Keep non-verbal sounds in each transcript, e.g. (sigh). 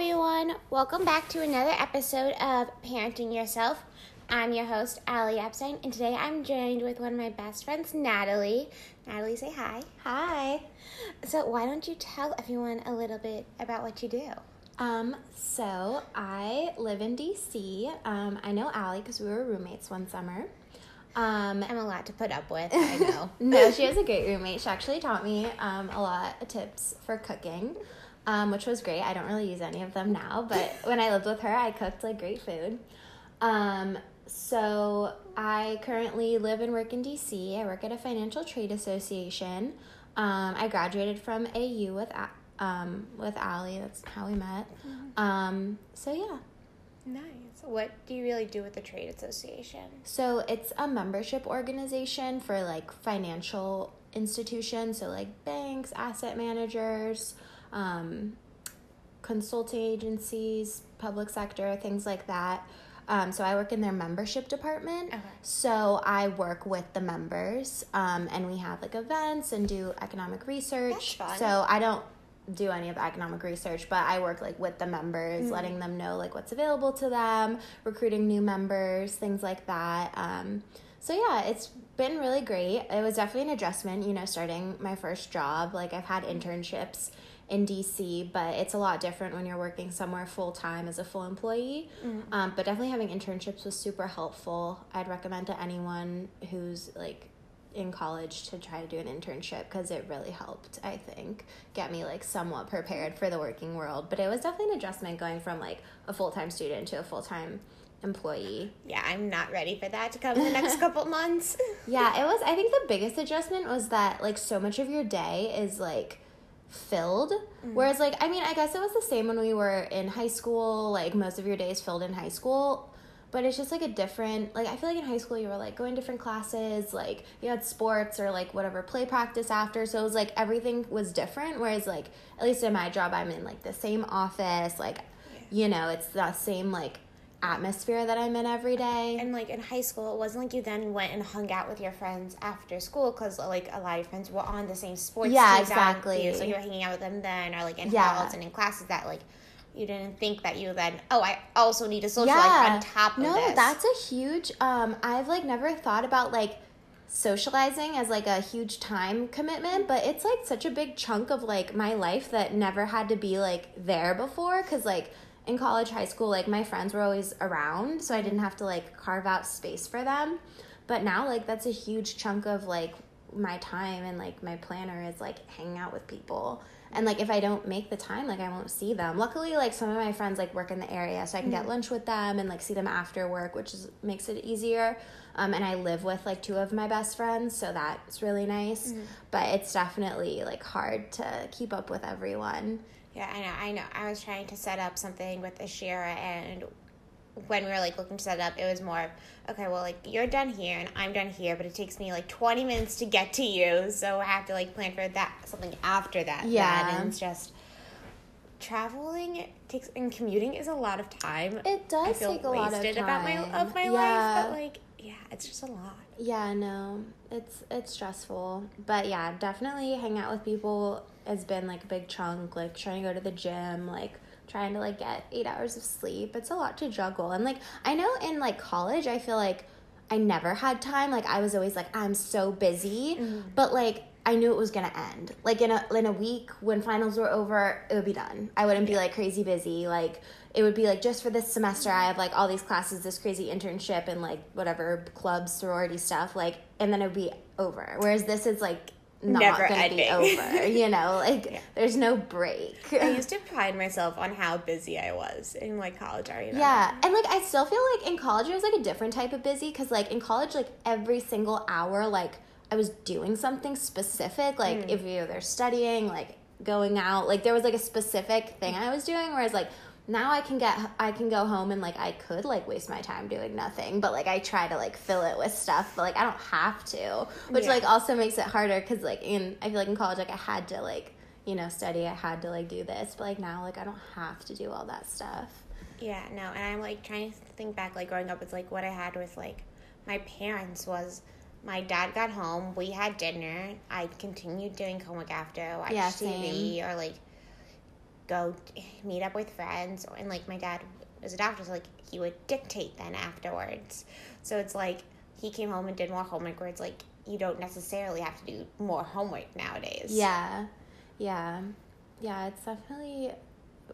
everyone. Welcome back to another episode of Parenting Yourself. I'm your host, Ali Epstein, and today I'm joined with one of my best friends, Natalie. Natalie, say hi. Hi. So, why don't you tell everyone a little bit about what you do? Um, so I live in DC. Um, I know Ali because we were roommates one summer. Um, I'm a lot to put up with, I (laughs) know. no, she was a great roommate. She actually taught me um, a lot of tips for cooking, um, which was great. I don't really use any of them now, but (laughs) when I lived with her, I cooked like great food. Um, so I currently live and work in DC. I work at a financial trade association. Um, I graduated from AU with um, with Ali. That's how we met. Um, so yeah. Nice. What do you really do with the trade association? So it's a membership organization for like financial institutions, so like banks, asset managers, um, consulting agencies, public sector, things like that. Um, so I work in their membership department. Okay. So I work with the members, um, and we have like events and do economic research. So I don't do any of the economic research, but I work like with the members, letting them know like what's available to them, recruiting new members, things like that. Um, so yeah, it's been really great. It was definitely an adjustment, you know, starting my first job. Like I've had internships in DC, but it's a lot different when you're working somewhere full time as a full employee. Um, but definitely having internships was super helpful. I'd recommend to anyone who's like in college to try to do an internship because it really helped, I think, get me like somewhat prepared for the working world. But it was definitely an adjustment going from like a full time student to a full time employee. Yeah, I'm not ready for that to come in the next (laughs) couple months. Yeah, it was. I think the biggest adjustment was that like so much of your day is like filled. Mm. Whereas like I mean, I guess it was the same when we were in high school. Like most of your days filled in high school. But it's just like a different like I feel like in high school you were like going different classes, like you had sports or like whatever play practice after. So it was like everything was different. Whereas like at least in my job I'm in like the same office, like you know, it's the same like atmosphere that I'm in every day. And like in high school, it wasn't like you then went and hung out with your friends after school because like a lot of your friends were on the same sports Yeah, exactly. here, So you were hanging out with them then, or like in Yeah. halls and in classes that like you didn't think that you then. Oh, I also need a social life on top of no, this. that's a huge. Um, I've like never thought about like socializing as like a huge time commitment, but it's like such a big chunk of like my life that never had to be like there before. Cause like in college, high school, like my friends were always around, so I didn't have to like carve out space for them. But now, like that's a huge chunk of like my time and like my planner is like hanging out with people. And like if I don't make the time, like I won't see them. Luckily, like some of my friends like work in the area, so I can get lunch with them and like see them after work, which is makes it easier. Um, and I live with like two of my best friends, so that's really nice. But it's definitely like hard to keep up with everyone. Yeah, I know. I know. I was trying to set up something with Ashira, and when we were like looking to set it up, it was more okay. Well, like you're done here, and I'm done here, but it takes me like 20 minutes to get to you, so I have to like plan for that something after that. then, Yeah. and it's just traveling takes and commuting is a lot of time. It does I feel take a lot of time. about my of my yeah. life, but like yeah, it's just a lot. Yeah, no, it's it's stressful, but yeah, definitely hang out with people has been like a big chunk. Like trying to go to the gym, like trying to like get eight hours of sleep. It's a lot to juggle, and like I know in like college, I feel like I never had time. Like I was always like I'm so busy, mm-hmm. but like I knew it was gonna end. Like in a in a week when finals were over, it would be done. I wouldn't be like crazy busy. Like it would be like just for this semester, I have like all these classes, this crazy internship, and like whatever clubs, sorority stuff. Like and then it would be over. Whereas this is like not Never gonna be ending. over. You know, like (laughs) there's no break. I (laughs) used to pride myself on how busy I was in like college. I remember. Yeah, and like I still feel like in college it was like a different type of busy because like in college like every single hour like I was doing something specific like hmm. if you're either studying like going out like there was like a specific thing hmm. I was doing whereas like now I can get I can go home and like I could like waste my time doing nothing but like I try to like fill it with stuff but like I don't have to which Yeah. like also makes it harder because like in I feel like in college like I had to like you know study I had to like do this but like now like I don't have to do all that stuff. Yeah, no, and I'm like trying to think back, like growing up, it's like what I had with like my parents was my dad got home, we had dinner, I continued doing homework after, I watched Yeah, TV, or like go meet up with friends, and like my dad was a doctor, so like he would dictate then afterwards. So it's like he came home and did more homework. Where it's like you don't necessarily have to do more homework nowadays. Yeah. Yeah. Yeah, it's definitely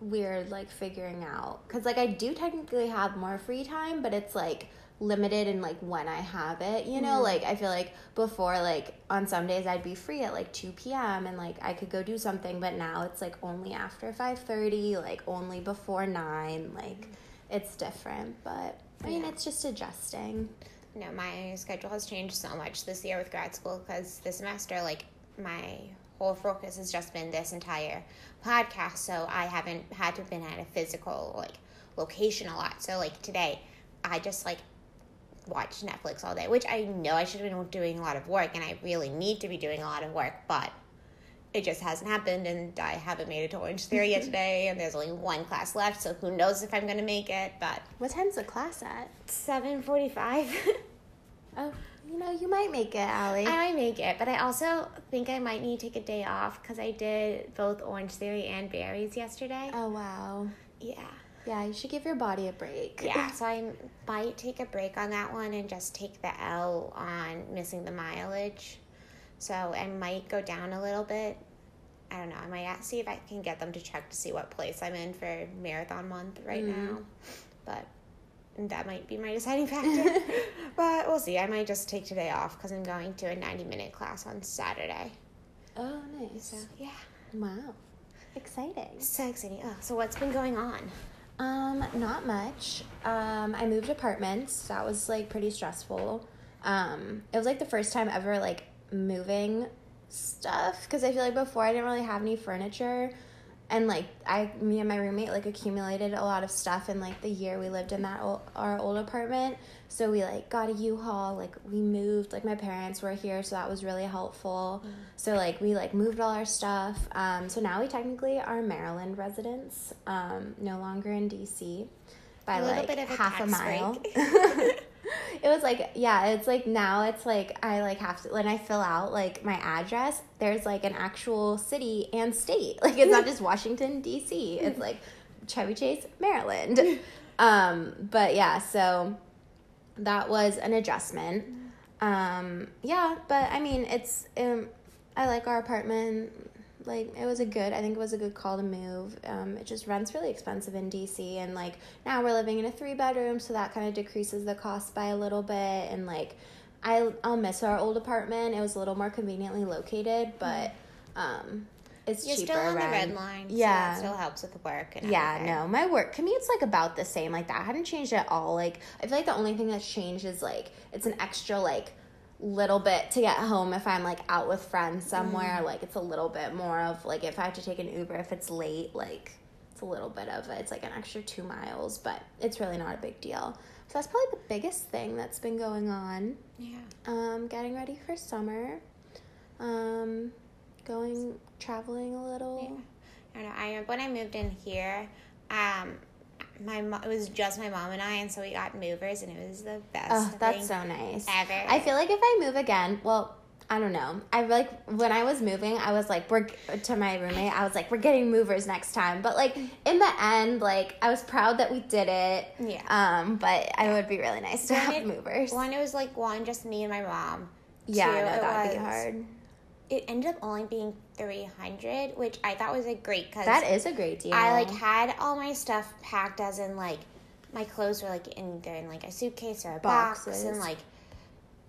weird like figuring out cuz like I do technically have more free time, but it's like limited in like when I have it, you know? Mhm. Like I feel like before like on some days I'd be free at like 2 p.m. and like I could go do something, but now it's like only after 5:30, like only before 9, like it's different, but I mean Yeah. it's just adjusting. No, my schedule has changed so much this year with grad school because this semester, like, my whole focus has just been this entire podcast. So I haven't had to have been at a physical, like, location a lot. So, like, today, I just, like, watched Netflix all day, which I know I should have been doing a lot of work and I really need to be doing a lot of work, but it just hasn't happened and I haven't made it to Orange Theory yet (laughs) today and there's only one class left, so who knows if I'm going to make it, but What time's the class at? 7:45 (laughs) Oh, you know, you might make it, Ali. I might make it, but I also think I might need to take a day off because I did both Orange Theory and Barry's yesterday. oh wow. Yeah. Yeah, you should give your body a break. Yeah, so I might take a break on that one and just take the L on missing the mileage. So I might go down a little bit. I don't know. I might see if I can get them to check to see what place I'm in for marathon month right Mhm. now. But that might be my deciding factor. (laughs) but we'll see. I might just take today off because I'm going to a 90 minute class on Saturday. Oh, nice. So yeah, Wow. Exciting. so exciting. Oh, so what's been going on? Um, not much. Um, I moved apartments. That was like pretty stressful. Um, it was like the first time ever like moving stuff because I feel like before I didn't really have any furniture. And like I, me and my roommate like accumulated a lot of stuff in like the year we lived in that old, our old apartment. So we like got a U-Haul, like we moved, like my parents were here, so that was really helpful. So like we like moved all our stuff. Um, so now we technically are Maryland residents, um, no longer in DC by A like bit of a half a mile. (laughs) (laughs) it was like yeah, it's like now it's like I like have to when I fill out like my address, there's like an actual city and state. (laughs) Like it's not just Washington DC. It's like Chevy Chase, Maryland. (laughs) Um, but yeah, so that was an adjustment. Um, yeah, but I mean, it's um, I like our apartment. Like it was a good. I think it was a good call to move. Um, it just rents really expensive in DC, and like now we're living in a three bedroom, so that kind of decreases the cost by a little bit. And like, I I'll miss our old apartment. It was a little more conveniently located, but um, it's You're cheaper. still on the red line. So Yeah. that still helps with the work and Yeah, everything. no, my work commute's like about the same. Like that hadn't changed at all. Like I feel like the only thing that's changed is like it's an extra like little bit to get home if I'm like out with friends somewhere. Like it's a little bit more of like if I have to take an Uber if it's late, like it's a little bit of. It's like an extra two miles, but it's really not a big deal. So that's probably the biggest thing that's been going on. Yeah. Um, getting ready for summer. Um, going traveling a little. Yeah. I don't know. I remember when I moved in here, um, my mom it was just my mom and I, and so we got movers, and it was the best. Oh, that's so nice. ever. I feel like if I move again, well, I don't know. I like when I was moving, I was like, we're to my roommate. I was like, we're getting movers next time. But like in the end, like I was proud that we did it. Yeah. Um, but I would be really nice to When have it- movers. One, it was like one, just me and my mom. yeah, Two, no, that'd be hard. It ended up only being three hundred, which I thought was a great because That is a great deal. I like had all my stuff packed, as in like my clothes were like in they're in like a suitcase or a box, Boxes. and like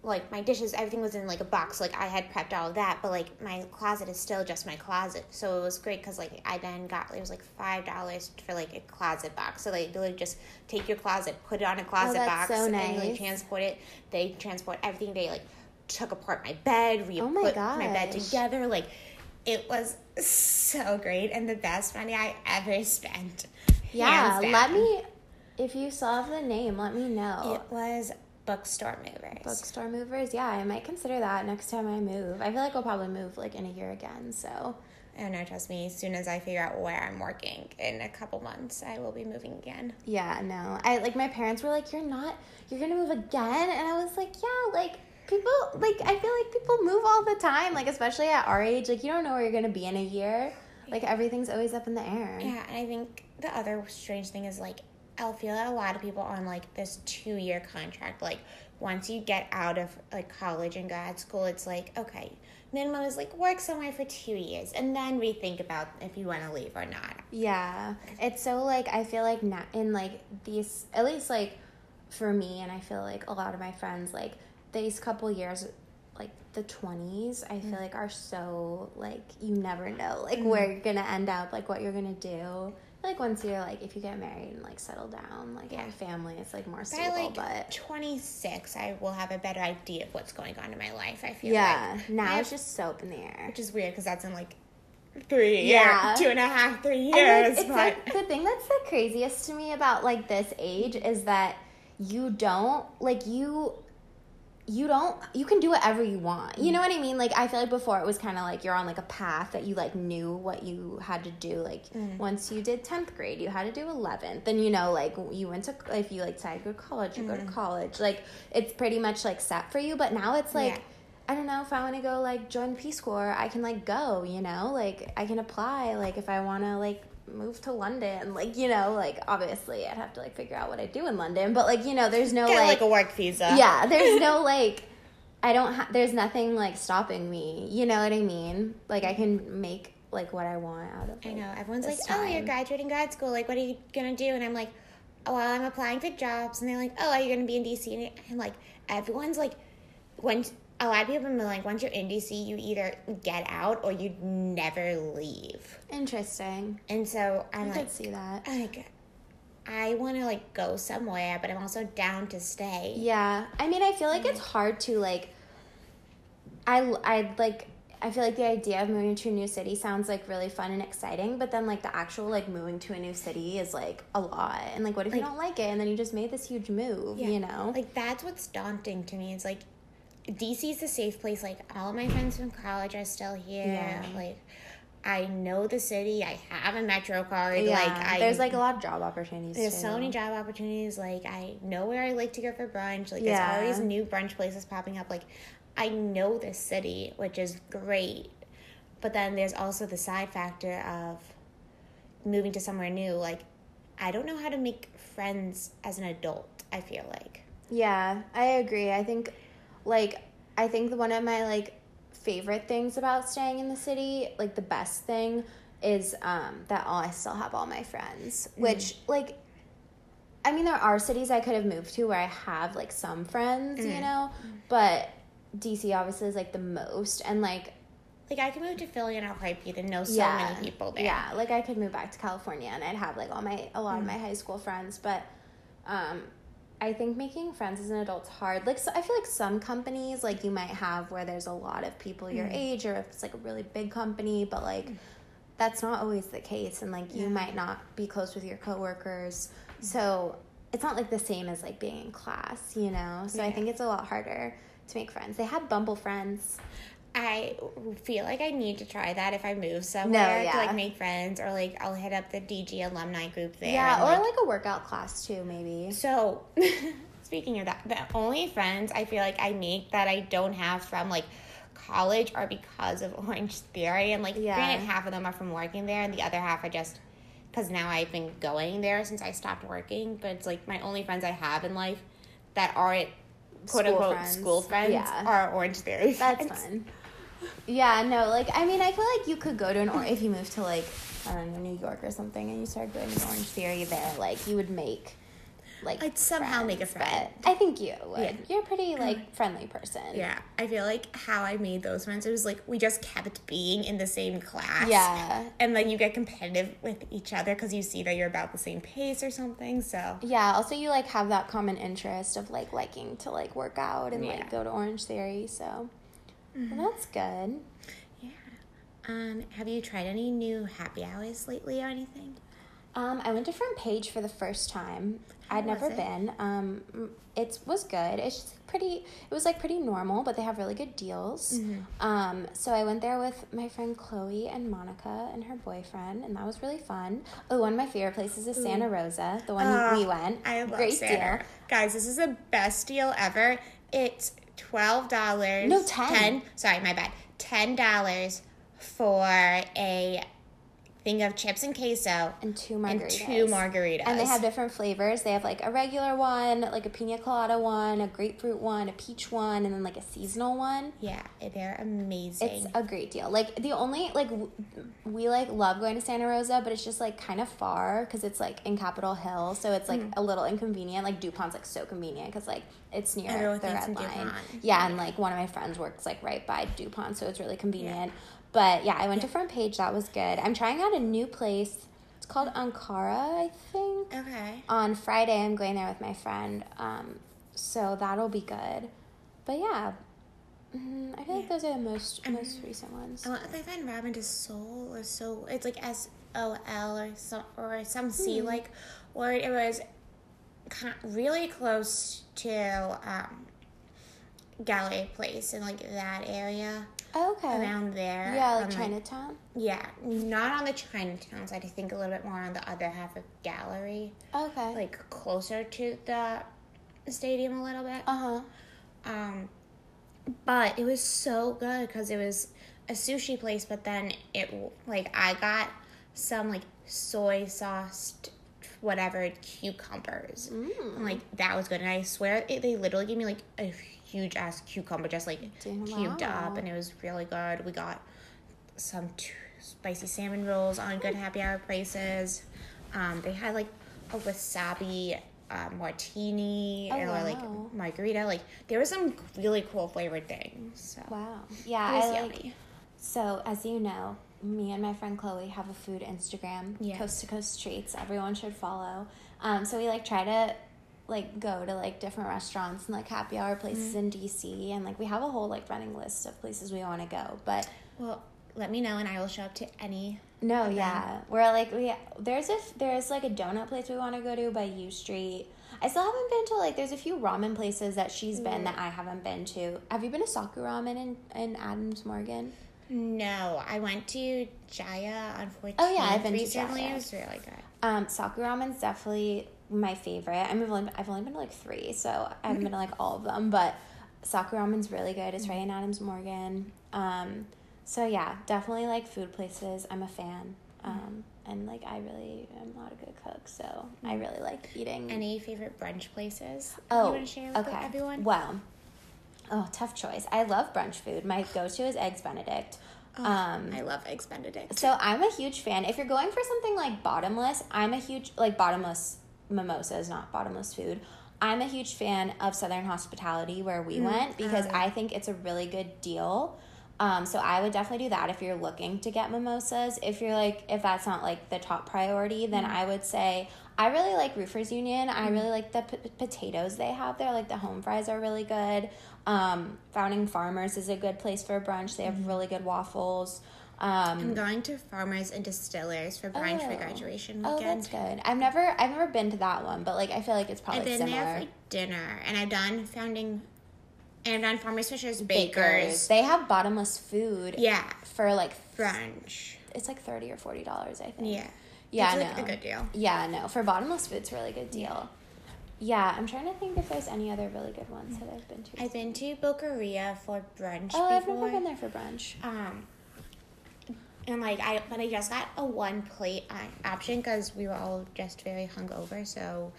like my dishes, everything was in like a box. Like I had prepped all of that, but like my closet is still just my closet, so it was great because like I then got it was like five dollars for like a closet box. So like they literally just take your closet, put it on a oh, closet Oh, box, so and like nice. transport it. They transport everything. They like took apart my bed, re Oh my put my bed together. Like it was so great and the best money I ever spent. yeah, let me. If you have the name, let me know. It was bookstore movers. Bookstore movers. Yeah, I might consider that next time I move. I feel like I'll probably move like in a year again. So I don't know, trust me, as soon as I figure out where I'm working in a couple months, I will be moving again. Yeah, no. I like my parents were like, "You're not. You're gonna move again," and I was like, "Yeah, like." People like I feel like people move all the time, like especially at our age. Like you don't know where you're gonna be in a year. Like everything's always up in the air. Yeah, and I think the other strange thing is like I'll feel that a lot of people are on like this two year contract. Like once you get out of like college and grad school, it's like okay, minimum is like work somewhere for two years and then rethink about if you want to leave or not. Yeah, it's so like I feel like not in like these at least like for me and I feel like a lot of my friends like these couple years like the 20s I feel mm. like are so like you never know like mm. where you're to end up like what you're to do. Like once you're like if you get married and like settle down like Yeah. have a family it's like more By stable like but 26, I will have a better idea of what's going on in my life. I feel yeah, like now I it's just so up in the air. which is weird because that's in like three Yeah. two and a half, three And, years. like, it's but like the thing that's the craziest to me about like this age is that you don't like you you don't you can do whatever you want. You know mm. what i mean? Like i feel like before it was kind of like you're on like a path that you like knew what you had to do. Like mm. once you did 10th grade you had to do 11th then you know like you went to if you like decided to go to college you go to mm. college. Like it's pretty much like set for you but now it's like Yeah. I don't know if I want to go like join the Peace Corps. I can like go, you know, like I can apply. Like if I want to like move to London, like you know, like obviously I'd have to like figure out what I do in London. But like you know, there's no get like, like a work visa. yeah, (laughs) there's no like I don't. Ha- there's nothing like stopping me. You know what I mean? Like I can make like what I want out of. I like, know. Everyone's like, this oh, you're graduating grad school. Like, what are you going to do? And I'm like, oh, well, I'm applying for jobs. And they're like, oh, are you going to be in DC? And I'm like, everyone's like, when a lot of people have been like, once you're in DC, you either get out or you never leave. Interesting. And so I I'm could like, see that. like, I want to like go somewhere, but I'm also down to stay. Yeah, I mean, I feel like it's mm-hmm. hard to like. I I like. I feel like the idea of moving to a new city sounds like really fun and exciting, but then like the actual like moving to a new city is like a lot. And like, what if you don't like it and then you just made this huge move? Yeah. You know? Like that's what's daunting to me. It's like DC's a safe place. Like all my friends from college are still here. Yeah. Like I know the city. I have a metro card. yeah, Like I there's like a lot of job opportunities. there's too. so many job opportunities. Like I know where I like to go for brunch. Like Yeah. there's always new brunch places popping up. Like I know this city, which is great. But then there's also the side factor of moving to somewhere new. Like I don't know how to make friends as an adult. I feel like. Yeah, I agree. I think, like, I think one of my like favorite things about staying in the city, like the best thing, is um, that all I still have all my friends. Which like, I mean, there are cities I could have moved to where I have like some friends, you know, but DC obviously is like the most, and like Like I could move to Philly and I'll heartbeat and know so yeah, many people there. Yeah, like I could move back to California and I'd have like all my a lot of Mm. my high school friends, but um I think making friends as an adult's hard. Like so I feel like some companies like you might have where there's a lot of people your Mm. age or if it's like a really big company, but like that's not always the case and like you Yeah. might not be close with your coworkers. So it's not like the same as like being in class, you know? So I think it's a lot harder to make friends. They have Bumble friends. I feel like I need to try that if I move somewhere yeah. to like make friends or like I'll hit up the DG alumni group there. Yeah, or like, like a workout class too, maybe. So, (laughs) speaking of that, the only friends I feel like I make that I don't have from like college are because of (laughs) Orange Theory, and like Yeah. granted, half of them are from working there, and the other half are just because now I've been going there since I stopped working. But it's like my only friends I have in life that aren't quote School unquote friends. school friends Yeah. are Orange Theory. That's friends. fun. Yeah, no, like I mean, I feel like you could go to an or if you moved to like I New York or something, and you started going to Orange Theory there, like you would make like I'd somehow make a friend. but I think you would. Yeah. You're a pretty like (clears throat) friendly person. Yeah, I feel like how I made those friends. It was like we just kept being in the same class. Yeah. and then you get competitive with each other because you see that you're about the same pace or something. So Yeah. Also, you like have that common interest of like liking to like work out and Yeah. Like go to Orange Theory. So well, that's good. yeah. Um, have you tried any new happy hours lately or anything? Um, I went to Front Page for the first time. How I'd never it? been. Um, it was good. It's just pretty. It was like pretty normal, but they have really good deals. Mm-hmm. Um, so I went there with my friend Chloe and Monica and her boyfriend, and that was really fun. Oh, one of my favorite places is Santa Rosa, the one Oh, we went. I love Great Santa. deal. Guys, this is the best deal ever. It's twelve dollars. No, 10. Sorry, my bad. Ten dollars for a think of chips and queso and two and margaritas. two margaritas. And they have different flavors. They have like a regular one, like a pina colada one, a grapefruit one, a peach one, and then like a seasonal one. yeah, they're amazing. It's a great deal. Like the only like we like love going to Santa Rosa, but it's just like kind of far because it's like in Capitol Hill, so it's like mm. a little inconvenient. Like Dupont's like so convenient because like it's near Everyone the red line. DuPont. Yeah, and like one of my friends works like right by Dupont, so it's really convenient. But yeah, I went to Front Page. That was good. I'm trying out a new place. It's called Ankara, I think. okay. On Friday, I'm going there with my friend. Um, so that'll be good. But yeah, mm, I feel like those are the most most recent ones. I, I find Robin to Soul or so it's like S O L or some or some C Hmm. like word. It was kind really close to um, Gallery Place in like that area Oh, okay. around there. yeah, like Um, Chinatown. yeah, not on the Chinatown side. I think a little bit more on the other half of Gallery, Okay. like closer to the stadium a little bit. uh huh. Um, but it was so good because it was a sushi place, but then it like I got some like soy sauced whatever cucumbers. Mm. And, like that was good, and I swear it, they literally gave me like a huge ass cucumber just like Damn, cubed wow. up, and it was really good. We got some t- spicy salmon rolls on good happy hour prices. Um, they had like a wasabi uh, martini Oh, or like margarita. Like there were some really cool flavored things. So Wow. Yeah, was I like. So as you know, me and my friend Chloe have a food Instagram, Yes. Coast to Coast Treats. Everyone should follow. Um, so we like try to like go to like different restaurants and like happy hour places Mm-hmm. in DC, and like we have a whole like running list of places we want to go, but. Well, let me know, and I will show up to any. No, yeah, we're like we there's a there's like a donut place we want to go to by U Street. I still haven't been to like there's a few ramen places that she's been that I haven't been to. Have you been to Sakuramen in in Adams Morgan? No, I went to Jinya on 14th Oh, yeah, I've been to recently. Jinya. It was really good. Um, Sakuramen's definitely my favorite. I mean, I've only, I've only been to like three, so I haven't been to like all of them. But Sakuramen's really good. It's right in Adams Morgan. Um, so yeah, definitely like food places. I'm a fan. Um, and like I really am not a good cook, so I really like eating. Any favorite brunch places? oh, you want to share with okay. everyone? Well, oh, tough choice. I love brunch food. My go-to is eggs Benedict. um, I love eggs Benedict. so I'm a huge fan. If you're going for something like bottomless, I'm a huge like bottomless mimosas, not bottomless food. I'm a huge fan of Southern Hospitality where we went because I think it's a really good deal. Um, so I would definitely do that if you're looking to get mimosas. If you're like, if that's not like the top priority, then I would say I really like Roofers Union. I really like the p- potatoes they have there. Like the home fries are really good. Um, Founding Farmers is a good place for brunch. They have really good waffles. Um, I'm going to Farmers and Distillers for brunch for Oh. graduation Oh, weekend. that's good. I've never I've never been to that one, but like I feel like it's probably I've been similar. there for dinner, and I've done Founding, and I've done Farmers Fishers Bakers. They have bottomless food Yeah, for like brunch. it's like thirty or forty dollars, I think. Yeah, Yeah, it's no. like a good deal. Yeah, no. For bottomless food, it's a really good deal. Yeah, I'm trying to think if there's any other really good ones that I've been to. I've been to Boqueria for brunch oh, I've never been there for brunch. Um, and like I, but I just got a one plate option because we were all just very hungover, so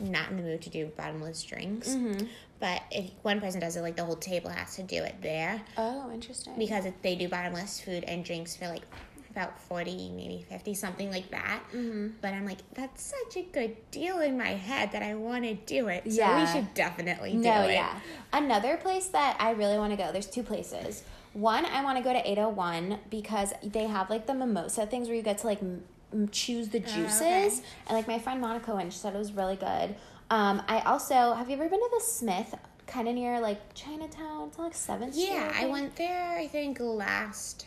not in the mood to do bottomless drinks. Mm-hmm. But if one person does it, like the whole table has to do it there Oh, interesting. because they do bottomless food and drinks for like about 40 maybe 50 something like that Mm-hmm. but i'm like that's such a good deal in my head that i want to do it so Yeah. we should definitely do No, it yeah. Another place that I really want to go, there's two places. One, I want to go to 801 because they have like the mimosa things where you get to like m- choose the juices. okay. And like my friend Monica went, she said it was really good. Um, I also, have you ever been to the Smith, kind of near like Chinatown? It's on, like 7th Street. yeah i think? went there i think last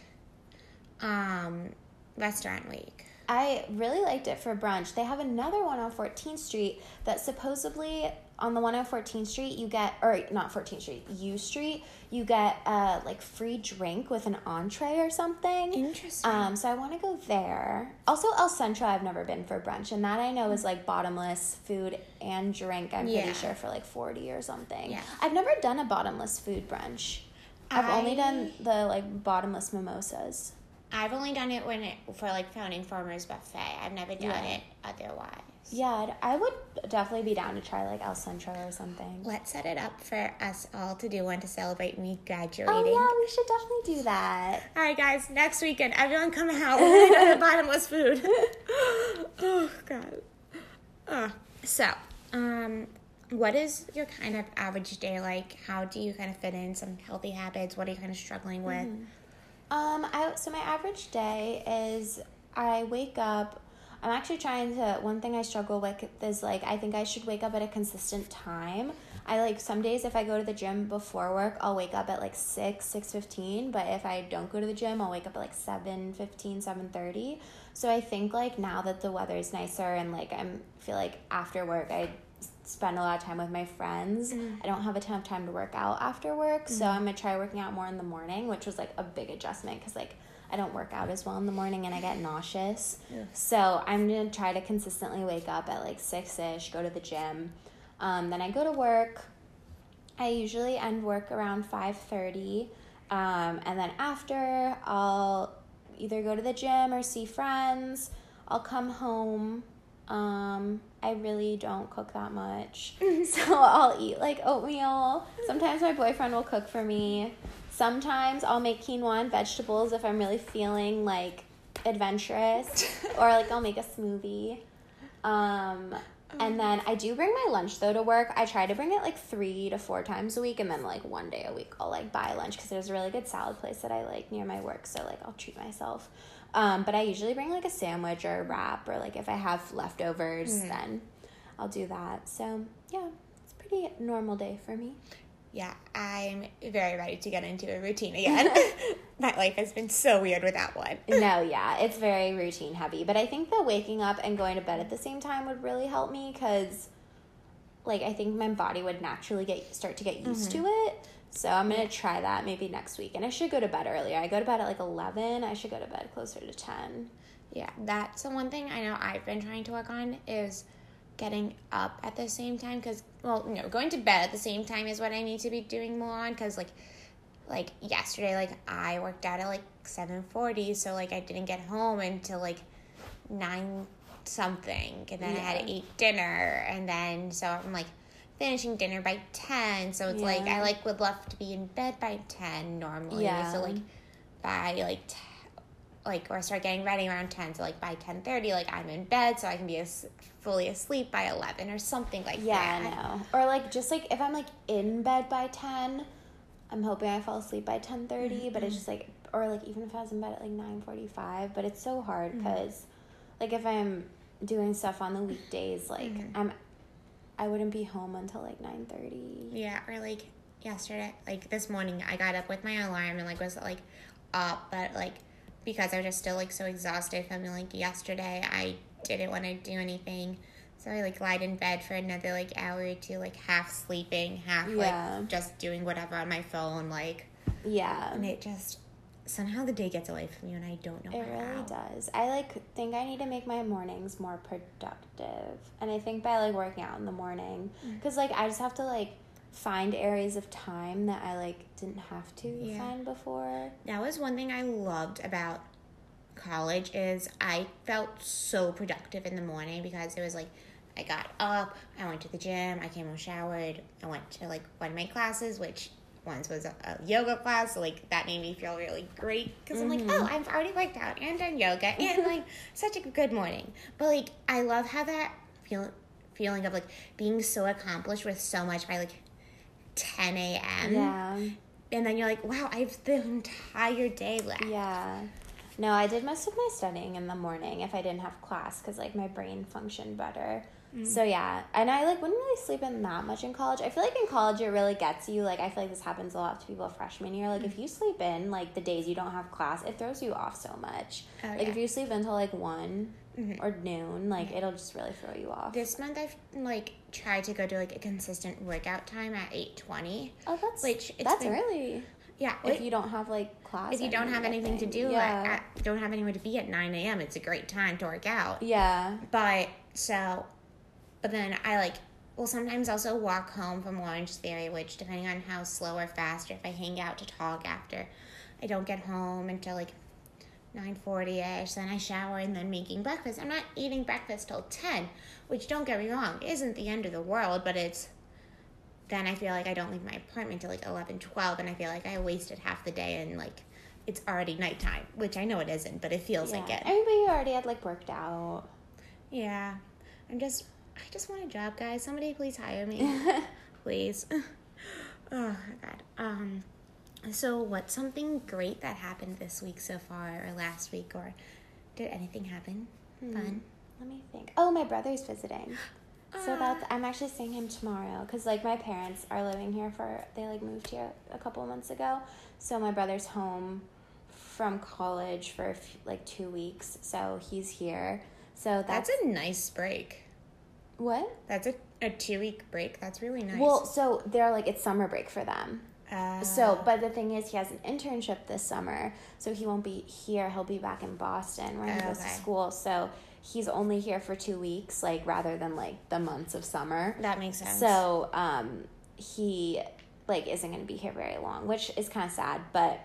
um restaurant week I really liked it for brunch. They have another one on 14th Street that supposedly on the one on 14th Street you get or not 14th Street, U Street, you get uh like free drink with an entree or something. interesting Um, so I want to go there. Also, El Centro, I've never been for brunch, and that I know is like bottomless food and drink. I'm Yeah. pretty sure for like forty or something. Yeah. I've never done a bottomless food brunch. I've only done the like bottomless mimosas. I've only done it when it for like founding farmers buffet. I've never done Yeah. it otherwise. Yeah, I'd- I would definitely be down to try like El Centro or something. Let's set it up for us all to do one to celebrate me graduating. Oh yeah, we should definitely do that. All right, guys. Next weekend, everyone come out. We're gonna go to bottomless food. (laughs) oh God. Uh, so, um, what is your kind of average day like? How do you kind of fit in some healthy habits? What are you kind of struggling with? Um, I so my average day is I wake up. I'm actually trying to. One thing I struggle with is like I think I should wake up at a consistent time. I like some days if I go to the gym before work, I'll wake up at like six six fifteen. But if I don't go to the gym, I'll wake up at like seven fifteen seven thirty. So I think like now that the weather is nicer and like I'm feel like after work I spend a lot of time with my friends. Mm. I don't have a ton of time to work out after work, so mm. I'm gonna try working out more in the morning, which was like a big adjustment because like I don't work out as well in the morning and I get nauseous. So I'm gonna try to consistently wake up at like six ish, go to the gym, um, then I go to work. I usually end work around five thirty, um, and then after I'll either go to the gym or see friends. I'll come home. Um, I really don't cook that much, (laughs) so I'll eat like oatmeal. Sometimes my boyfriend will cook for me. Sometimes I'll make quinoa and vegetables if I'm really feeling like adventurous, (laughs) or like I'll make a smoothie. Um, and then I do bring my lunch though to work. I try to bring it like three to four times a week, and then like one day a week I'll like buy lunch because there's a really good salad place that I like near my work. So like I'll treat myself. Um, but I usually bring like a sandwich or a wrap, or like if I have leftovers, then I'll do that. So yeah, it's a pretty normal day for me. Yeah, I'm very ready to get into a routine again. (laughs) (laughs) My life has been so weird without one. no, (laughs) yeah, it's very routine heavy. But I think that waking up and going to bed at the same time would really help me because, like, I think my body would naturally get start to get used to mm-hmm. it. So I'm gonna try that maybe next week, and I should go to bed earlier. I go to bed at like eleven. I should go to bed closer to ten. Yeah, that's the one thing I know I've been trying to work on is getting up at the same time because well no going to bed at the same time is what i need to be doing more on because like like yesterday like i worked out at like 7.40 so like i didn't get home until like 9 something and then i had to eat dinner and then so i'm like finishing dinner by 10 so it's like i like would love to be in bed by 10 normally Yeah. so like by like t- like or start getting ready around 10 so like by 10.30 like i'm in bed so i can be as fully asleep by 11 or something like Yeah, that Yeah, I know. Or like just like if I'm like in bed by ten, I'm hoping I fall asleep by ten But it's mm-hmm. just like, or like even if I was in bed at like nine forty five. But it's so hard mm-hmm. because, like, if I'm doing stuff on the weekdays, like mm-hmm. I'm, I wouldn't be home until like nine thirty. yeah or like yesterday like this morning i got up with my alarm and like was like up but like because i was just still like so exhausted from like yesterday i didn't want to do anything so i like lied in bed for another like hour or two like half sleeping half Yeah. like just doing whatever on my phone like Yeah, and it just somehow the day gets away from you and i don't know It how. really does. I like think I need to make my mornings more productive, and I think by like working out in the morning, Mm. because like I just have to like find areas of time that I like didn't have to Yeah. find before. That was one thing I loved about college is I felt so productive in the morning because it was like I got up, I went to the gym, I came home showered, I went to like one of my classes, which once was a, a yoga class, so like that made me feel really great because I'm like, mm-hmm. oh, I've already worked out and done yoga (laughs) and like such a good morning. But like I love how that feel feeling of like being so accomplished with so much by like 10 a.m. Yeah, And then you're like, wow, I have the entire day left. yeah. No, I did most of my studying in the morning if I didn't have class because like my brain functioned better. Mm. So yeah, and I like wouldn't really sleep in that much in college. I feel like in college it really gets you. Like I feel like this happens a lot to people freshman year. Like if mm. you sleep in like the days you don't have class, it throws you off so much. Oh, like yeah. if you sleep until like one Mm-hmm. or noon, like mm-hmm. it'll just really throw you off. This month I've like tried to go to like a consistent workout time at eight twenty. Oh, that's Which it's that's been- early. Yeah, If like, you don't have like class, if you don't have anything to do, yeah, at, at, don't have anywhere to be at nine a.m. It's a great time to work out. yeah, But so, but then I like will sometimes also walk home from Orange Theory, which depending on how slow or fast, or if I hang out to talk after, I don't get home until like 9.40ish then i shower and then making breakfast. I'm not eating breakfast till 10 which don't get me wrong isn't the end of the world but it's then i feel like i don't leave my apartment till like 11 12 and i feel like i wasted half the day and like it's already nighttime which i know it isn't but it feels like it. Everybody already had like worked out. yeah. I'm just i just want a job guys. Somebody please hire me. (laughs) Please. (laughs) Oh my god. Um so what's something great that happened this week so far or last week or did anything happen fun Let me think. Oh, my brother's visiting. So Ah. that's I'm actually seeing him tomorrow because like my parents are living here for they like moved here a couple of months ago. So my brother's home from college for a few, like two weeks. So he's here. So that's, that's a nice break what? that's a, a two week break that's really nice Well, so they're like it's summer break for them. Uh, So, but the thing is, he has an internship this summer, so he won't be here. He'll be back in Boston where he goes to school. So he's only here for two weeks, like rather than like the months of summer. that makes sense So, um, he like isn't going to be here very long, which is kind of sad. But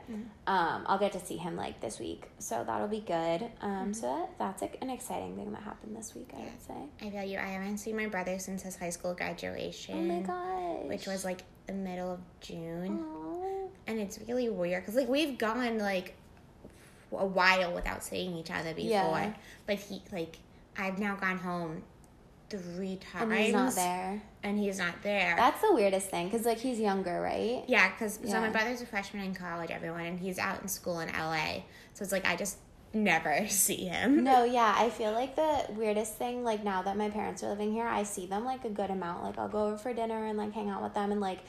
um, I'll get to see him like this week, so that'll be good. Um, so that, that's like an exciting thing that happened this week. I would say. i feel you i haven't seen my brother since his high school graduation Oh my gosh. which was like the middle of june Aw. and it's really weird because like we've gone like a while without seeing each other before Yeah. but he like i've now gone home three times and he's not there. and he's not there That's the weirdest thing because like he's younger, right? yeah because so my brother's a freshman in college everyone and he's out in school in la so it's like i just never see him No, yeah, I feel like the weirdest thing, like now that my parents are living here, I see them like a good amount. Like I'll go over for dinner and like hang out with them, and like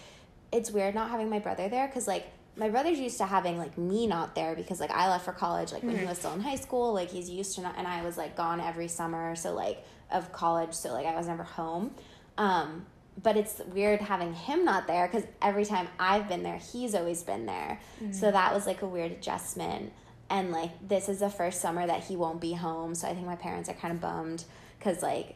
it's weird not having my brother there because like my brother's used to having like me not there because like I left for college like when he was still in high school. Like he's used to not, and I was like gone every summer, so like of college, so like I was never home. Um, but it's weird having him not there because every time I've been there, he's always been there. So that was like a weird adjustment. And like this is the first summer that he won't be home, so I think my parents are kind of bummed because like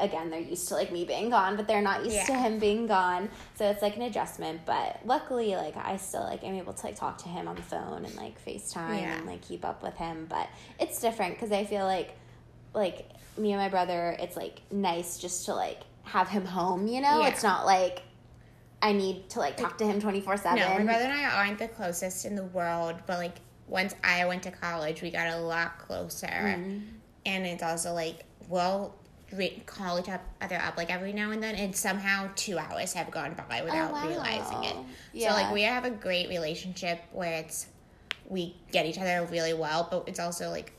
again they're used to like me being gone, but they're not used to him being gone. So it's like an adjustment. But luckily, like I still like am able to like talk to him on the phone and like FaceTime Yeah. and like keep up with him. But it's different because I feel like like me and my brother, it's like nice just to like have him home. You know, Yeah. it's not like I need to like talk to him twenty four seven. no my brother and i aren't the closest in the world but like once i went to college we got a lot closer Mm-hmm. and it's also like well re- call each other up like every now and then and somehow two hours have gone by without Oh, wow. realizing it Yeah. so like we have a great relationship where it's we get each other really well but it's also like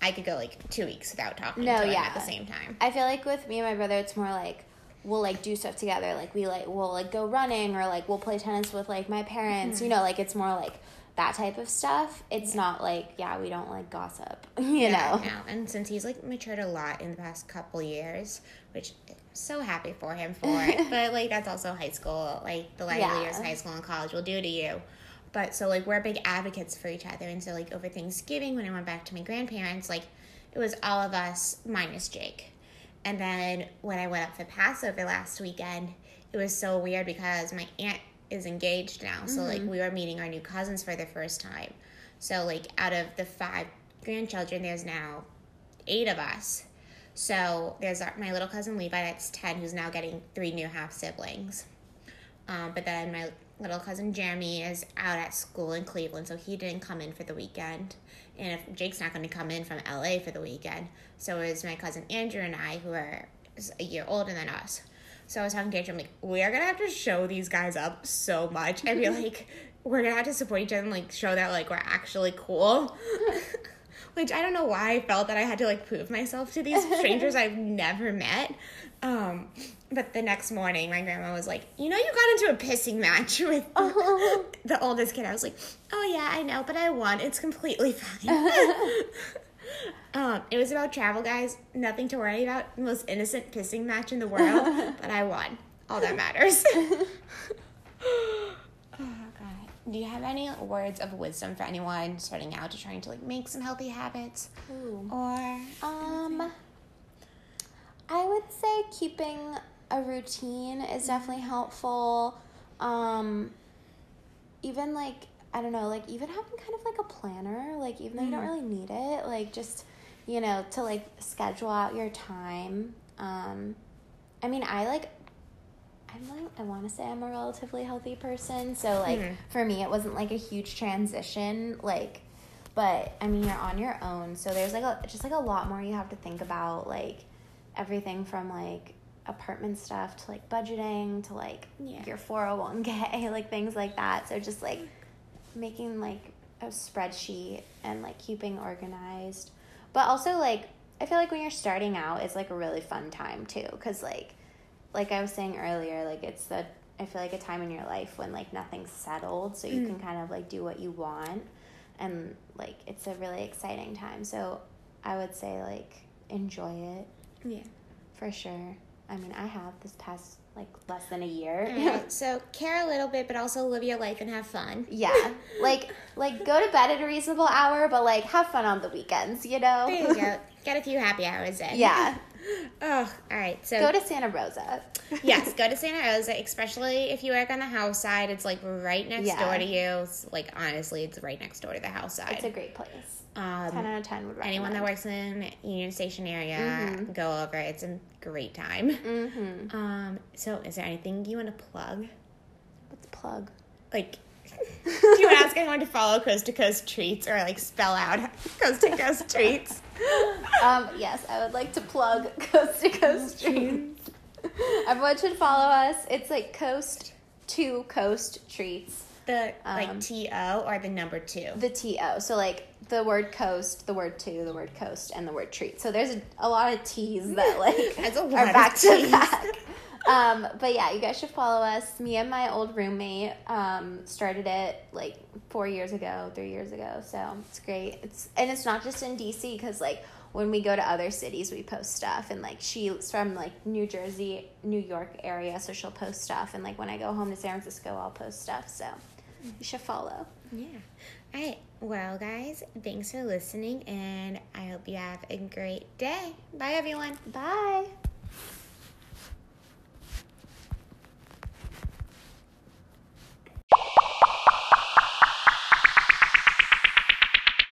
i could go like two weeks without talking No, yeah. at the same time I feel like with me and my brother, it's more like we'll like do stuff together. Like we like we'll like go running or like we'll play tennis with like my parents. You know, like it's more like that type of stuff. It's not like yeah, we don't like gossip. (laughs) You Yeah, know. no. And since he's like matured a lot in the past couple years, which I'm so happy for him for it. (laughs) but like that's also high school, like the lively Yeah. years of high school and college will do to you. But so like we're big advocates for each other, and so like over Thanksgiving when I went back to my grandparents, like it was all of us minus Jake. And then when I went up for Passover last weekend, it was so weird because my aunt is engaged now. So like we were meeting our new cousins for the first time. So like out of the five grandchildren, there's now eight of us. So there's our, my little cousin Levi that's ten, who's now getting three new half siblings. Um, but then my little cousin Jeremy is out at school in Cleveland, so he didn't come in for the weekend. And if Jake's not going to come in from LA for the weekend, so is my cousin Andrew and I, who are a year older than us. So I was talking to Andrew, I'm like, we are gonna have to show these guys up so much. I feel like we're gonna have to support each other and like show that like we're actually cool. (laughs) Which I don't know why I felt that I had to like prove myself to these strangers (laughs) I've never met. Um, but the next morning, my grandma was like, "You know, you got into a pissing match (laughs) with the oldest kid." I was like, "Oh yeah, I know, but I won. It's completely fine." Um, it was about travel, guys. Nothing to worry about. The most innocent pissing match in the world, (laughs) but I won. All that matters. (laughs) (sighs) oh God. Do you have any words of wisdom for anyone starting out to trying to like make some healthy habits, Ooh. or Um, I would say keeping a routine is definitely helpful. Um, even like I don't know, like even having kind of like a planner, like even though you don't Mhm. really need it, like just you know to like schedule out your time. Um, I mean, I like. I'm like I want to say I'm a relatively healthy person, so like Mhm. for me it wasn't like a huge transition, like. But I mean, you're on your own, so there's like a just like a lot more you have to think about, like everything from like apartment stuff to like budgeting to like Yeah. your 401k (laughs) like things like that so just like making like a spreadsheet and like keeping organized but also like i feel like when you're starting out it's like a really fun time too because like like i was saying earlier like it's the i feel like a time in your life when like nothing's settled so you Mm. can kind of like do what you want and like it's a really exciting time so i would say like enjoy it Yeah. for sure. I mean, I have this past like less than a year. Mm-hmm. Alright, (laughs) so care a little bit, but also live your life and have fun. yeah, (laughs) like like go to bed at a reasonable hour, but like have fun on the weekends. You know. There you go. (laughs) Get a few happy hours in. yeah. Oh, all right. So Go to Santa Rosa. yes, go to Santa Rosa, especially if you work on the house side. It's like right next Yeah. door to you. It's like honestly, it's right next door to the house side. It's a great place. Um, Ten out of ten would recommend. anyone that works in Union Station area, Mhm. go over. It's a great time. Mm-hmm. (laughs) Um, so is there anything you want to plug? Let's plug. Like, (laughs) do you want to ask anyone to follow Coast to Coast Treats or like spell out (laughs) Coast to Coast Treats? Um, yes, I would like to plug Coast to Coast Treats. Everyone should follow us. It's like Coast to Coast Treats. The like Um, T O or the number two? The T O. So like the word coast, the word to, the word coast, and the word treat. So there's a, a lot of T's (laughs) that like are back to back. Um, but yeah, you guys should follow us. Me and my old roommate um, started it like four years ago, three years ago. So it's great. It's and it's not just in DC because like when we go to other cities, we post stuff. And like she's from like New Jersey, New York area, so she'll post stuff. And like when I go home to San Francisco, I'll post stuff. So you should follow. Yeah. All right. Well, guys, thanks for listening, and I hope you have a great day. Bye, everyone. Bye.